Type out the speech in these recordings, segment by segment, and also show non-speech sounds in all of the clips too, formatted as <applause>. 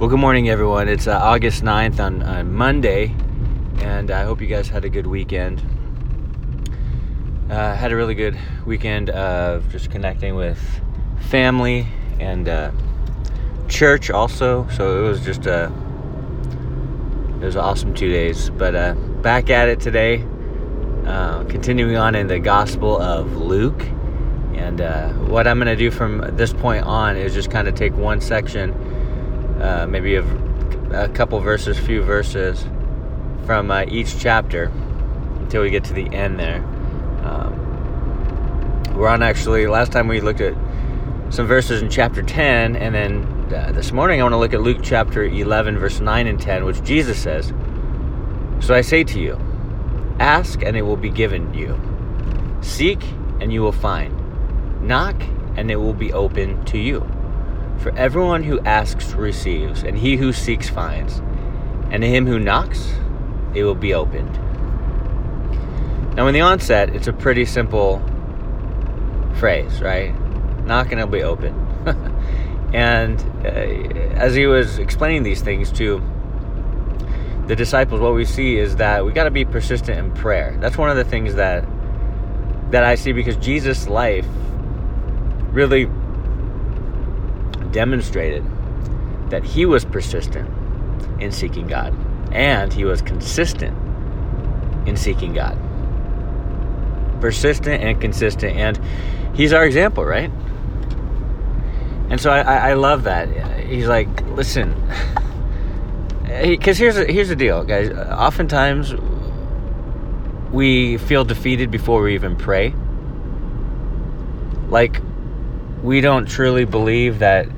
Well, good morning, everyone. It's uh, August 9th on, on Monday, and I hope you guys had a good weekend. Uh, had a really good weekend of just connecting with family and uh, church also. So it was just a it was awesome two days. But uh, back at it today, uh, continuing on in the Gospel of Luke. And uh, what I'm going to do from this point on is just kind of take one section uh, maybe a, a, couple verses, few verses from uh, each chapter until we get to the end there. Um, we're on actually, last time we looked at some verses in chapter 10, and then uh, this morning I want to look at Luke chapter 11, verse 9 and 10, which Jesus says, So I say to you, ask and it will be given you, seek and you will find, knock and it will be open to you. For everyone who asks receives, and he who seeks finds, and to him who knocks, it will be opened. Now, in the onset, it's a pretty simple phrase, right? Knock and it'll be open. <laughs> and uh, as he was explaining these things to the disciples, what we see is that we got to be persistent in prayer. That's one of the things that that I see because Jesus' life really demonstrated that he was persistent in seeking God and he was consistent in seeking God. Persistent and consistent, and he's our example, right? And so I, I love that. He's like, listen, <laughs> because here's here's the deal, guys. Oftentimes, we feel defeated before we even pray. Like, we don't truly believe that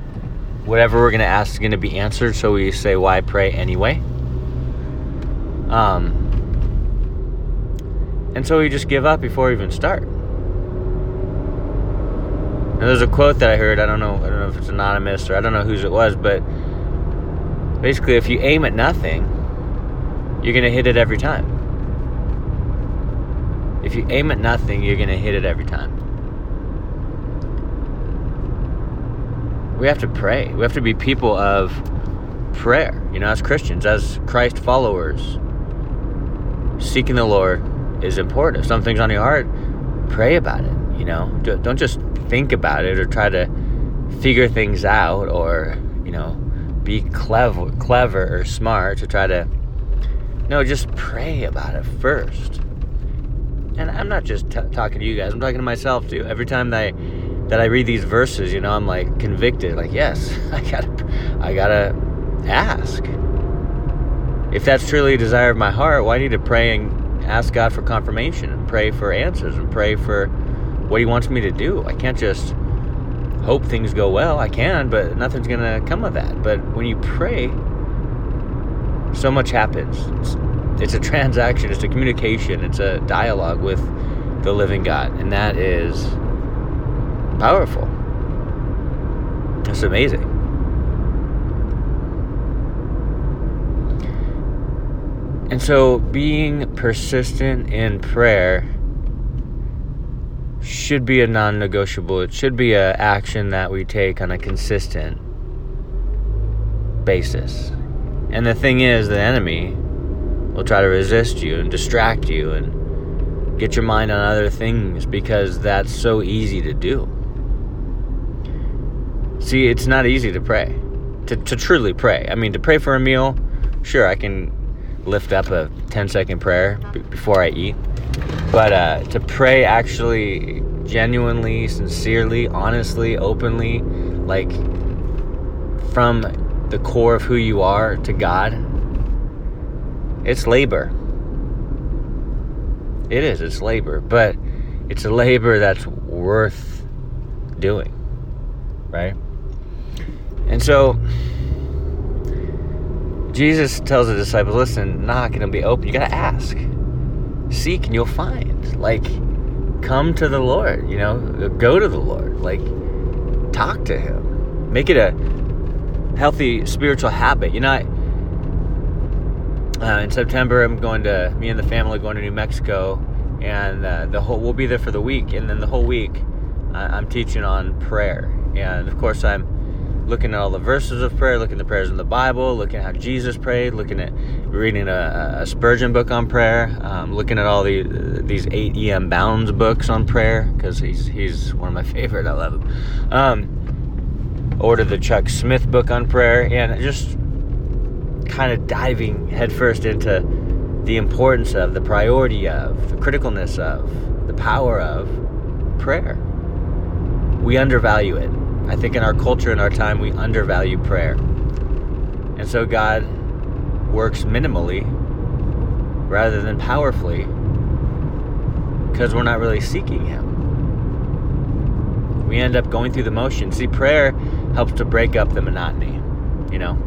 whatever we're going to ask is going to be answered, so we say, Why pray anyway? Um, and so we just give up before we even start. And there's a quote that I heard. I don't know. I don't know if it's anonymous or I don't know whose it was, but basically, if you aim at nothing, you're gonna hit it every time. If you aim at nothing, you're gonna hit it every time. We have to pray. We have to be people of prayer, you know, as Christians, as Christ followers. Seeking the Lord is important. If something's on your heart, pray about it, you know. Don't just think about it or try to figure things out or, you know, be clever clever or smart to try to no, just pray about it first. And I'm not just t- talking to you guys, I'm talking to myself too. Every time that I that I read these verses, you know, I'm like convicted. Like, yes, <laughs> I gotta, I gotta ask. If that's truly a desire of my heart, why well, need to pray and ask God for confirmation and pray for answers and pray for what He wants me to do? I can't just hope things go well. I can, but nothing's gonna come of that. But when you pray, so much happens. It's, it's a transaction. It's a communication. It's a dialogue with the living God, and that is powerful. It's amazing. And so, being persistent in prayer should be a non negotiable. It should be an action that we take on a consistent basis. And the thing is, the enemy will try to resist you and distract you and get your mind on other things because that's so easy to do. See, it's not easy to pray, to, to truly pray. I mean, to pray for a meal, sure, I can lift up a 10 second prayer b- before I eat. But uh, to pray actually genuinely, sincerely, honestly, openly, like from the core of who you are to God, it's labor. It is, it's labor, but it's a labor that's worth doing, right? And so Jesus tells the disciples, listen, knock and it'll be open. You got to ask. Seek and you'll find. Like, come to the Lord, you know, go to the Lord. Like, talk to Him. Make it a healthy spiritual habit. You know, I, uh, in September, I'm going to, me and the family going to New Mexico, and uh, the whole, we'll be there for the week. And then the whole week, I'm teaching on prayer. And of course, I'm looking at all the verses of prayer, looking at the prayers in the Bible, looking at how Jesus prayed, looking at reading a, a Spurgeon book on prayer, um, looking at all the, these eight E.M. Bounds books on prayer because he's he's one of my <laughs> favorite. I love him. Um, ordered the Chuck Smith book on prayer, and just kind of diving headfirst into the importance of, the priority of, the criticalness of, the power of prayer. We undervalue it. I think in our culture, in our time, we undervalue prayer. And so God works minimally rather than powerfully because we're not really seeking Him. We end up going through the motions. See, prayer helps to break up the monotony, you know?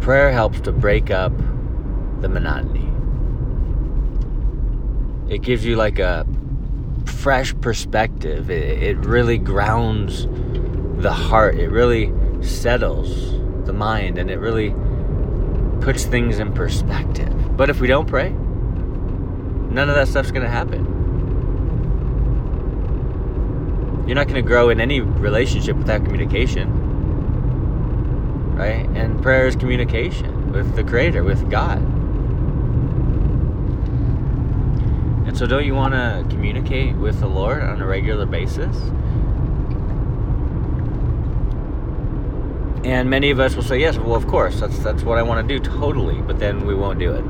Prayer helps to break up the monotony. It gives you like a fresh perspective. It, it really grounds the heart. It really settles the mind and it really puts things in perspective. But if we don't pray, none of that stuff's going to happen. You're not going to grow in any relationship without communication right? And prayer is communication with the Creator, with God. And so, don't you want to communicate with the Lord on a regular basis? And many of us will say, "Yes, well, of course, that's that's what I want to do, totally." But then we won't do it.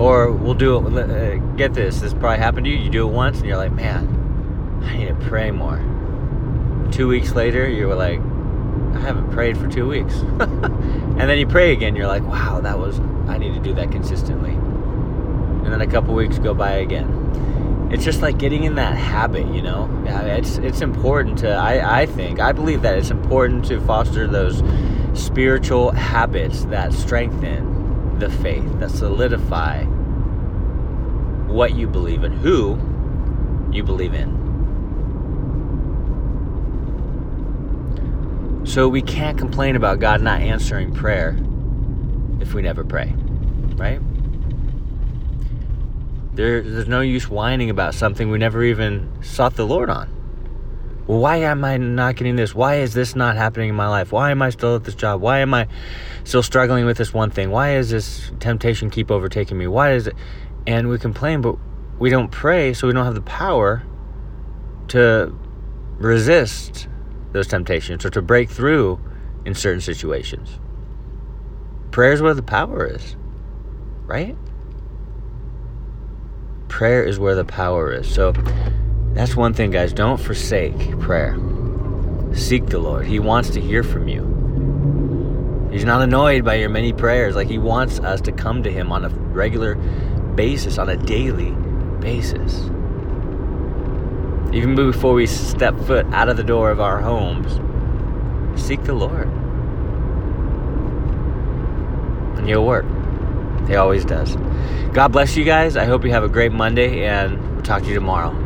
Or we'll do it. Uh, get this: this probably happened to you. You do it once, and you're like, "Man, I need to pray more." two weeks later, you were like, I haven't prayed for two weeks. <laughs> and then you pray again, you're like, wow, that was, I need to do that consistently. And then a couple weeks go by again. It's just like getting in that habit, you know? It's, it's important to, I, I think, I believe that it's important to foster those spiritual habits that strengthen the faith, that solidify what you believe in, who you believe in. So we can't complain about God not answering prayer if we never pray, right? There, there's no use whining about something we never even sought the Lord on. Well, why am I not getting this? Why is this not happening in my life? Why am I still at this job? Why am I still struggling with this one thing? Why is this temptation keep overtaking me? Why is it? And we complain, but we don't pray, so we don't have the power to resist those temptations or to break through in certain situations. Prayer is where the power is, right? Prayer is where the power is. So that's one thing, guys. Don't forsake prayer. Seek the Lord. He wants to hear from you. He's not annoyed by your many prayers. Like, He wants us to come to Him on a regular basis, on a daily basis. Even before we step foot out of the door of our homes, seek the Lord. And He'll work. He always does. God bless you guys. I hope you have a great Monday, and we'll talk to you tomorrow.